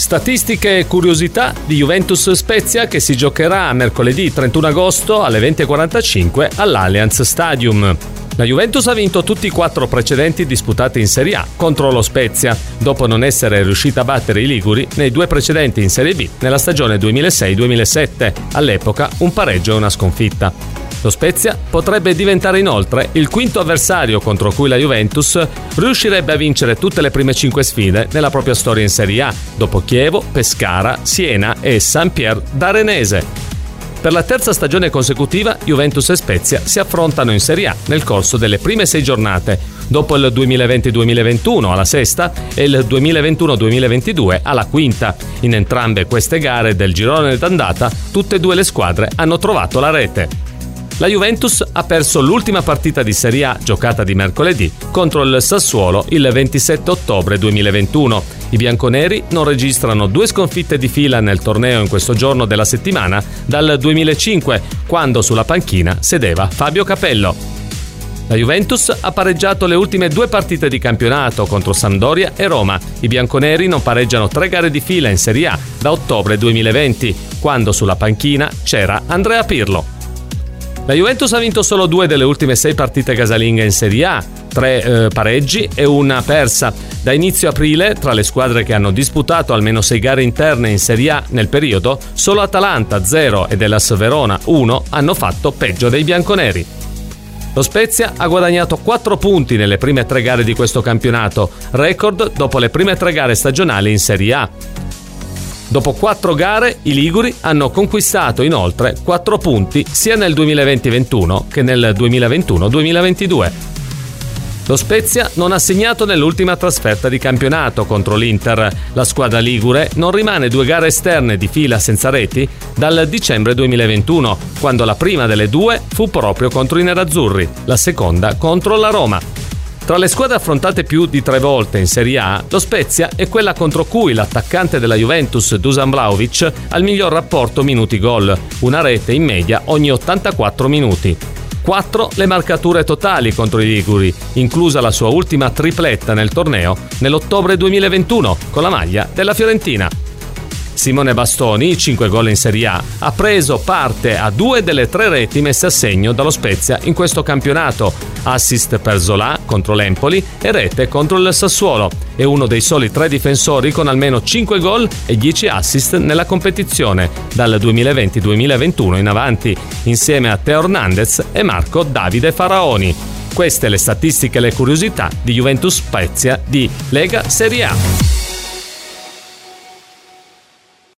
Statistiche e curiosità di Juventus Spezia che si giocherà mercoledì 31 agosto alle 20.45 all'Allianz Stadium. La Juventus ha vinto tutti i quattro precedenti disputati in Serie A contro lo Spezia, dopo non essere riuscita a battere i Liguri nei due precedenti in Serie B nella stagione 2006-2007, all'epoca un pareggio e una sconfitta. Lo Spezia potrebbe diventare inoltre il quinto avversario contro cui la Juventus riuscirebbe a vincere tutte le prime cinque sfide nella propria storia in Serie A, dopo Chievo, Pescara, Siena e Saint-Pierre d'Arenese. Per la terza stagione consecutiva, Juventus e Spezia si affrontano in Serie A nel corso delle prime sei giornate, dopo il 2020-2021 alla sesta e il 2021-2022 alla quinta. In entrambe queste gare del girone d'andata, tutte e due le squadre hanno trovato la rete. La Juventus ha perso l'ultima partita di Serie A giocata di mercoledì contro il Sassuolo il 27 ottobre 2021. I bianconeri non registrano due sconfitte di fila nel torneo in questo giorno della settimana dal 2005, quando sulla panchina sedeva Fabio Capello. La Juventus ha pareggiato le ultime due partite di campionato contro Sampdoria e Roma. I bianconeri non pareggiano tre gare di fila in Serie A da ottobre 2020, quando sulla panchina c'era Andrea Pirlo. La Juventus ha vinto solo due delle ultime sei partite casalinghe in Serie A, tre eh, pareggi e una persa. Da inizio aprile, tra le squadre che hanno disputato almeno sei gare interne in Serie A nel periodo, solo Atalanta 0 e Hellas Verona 1 hanno fatto peggio dei bianconeri. Lo Spezia ha guadagnato 4 punti nelle prime tre gare di questo campionato, record dopo le prime tre gare stagionali in Serie A. Dopo quattro gare, i Liguri hanno conquistato inoltre quattro punti sia nel 2020-21 che nel 2021-2022. Lo Spezia non ha segnato nell'ultima trasferta di campionato contro l'Inter. La squadra ligure non rimane due gare esterne di fila senza reti dal dicembre 2021, quando la prima delle due fu proprio contro i nerazzurri, la seconda contro la Roma. Tra le squadre affrontate più di tre volte in Serie A, lo Spezia è quella contro cui l'attaccante della Juventus Dusan Vlaovic ha il miglior rapporto minuti-gol, una rete in media ogni 84 minuti. 4 le marcature totali contro i Liguri, inclusa la sua ultima tripletta nel torneo nell'ottobre 2021 con la maglia della Fiorentina. Simone Bastoni, 5 gol in Serie A, ha preso parte a due delle tre reti messe a segno dallo Spezia in questo campionato, assist per Zola contro l'Empoli e rete contro il Sassuolo. È uno dei soli tre difensori con almeno 5 gol e 10 assist nella competizione dal 2020-2021 in avanti, insieme a Teo Hernandez e Marco Davide Faraoni. Queste le statistiche e le curiosità di Juventus Spezia di Lega Serie A.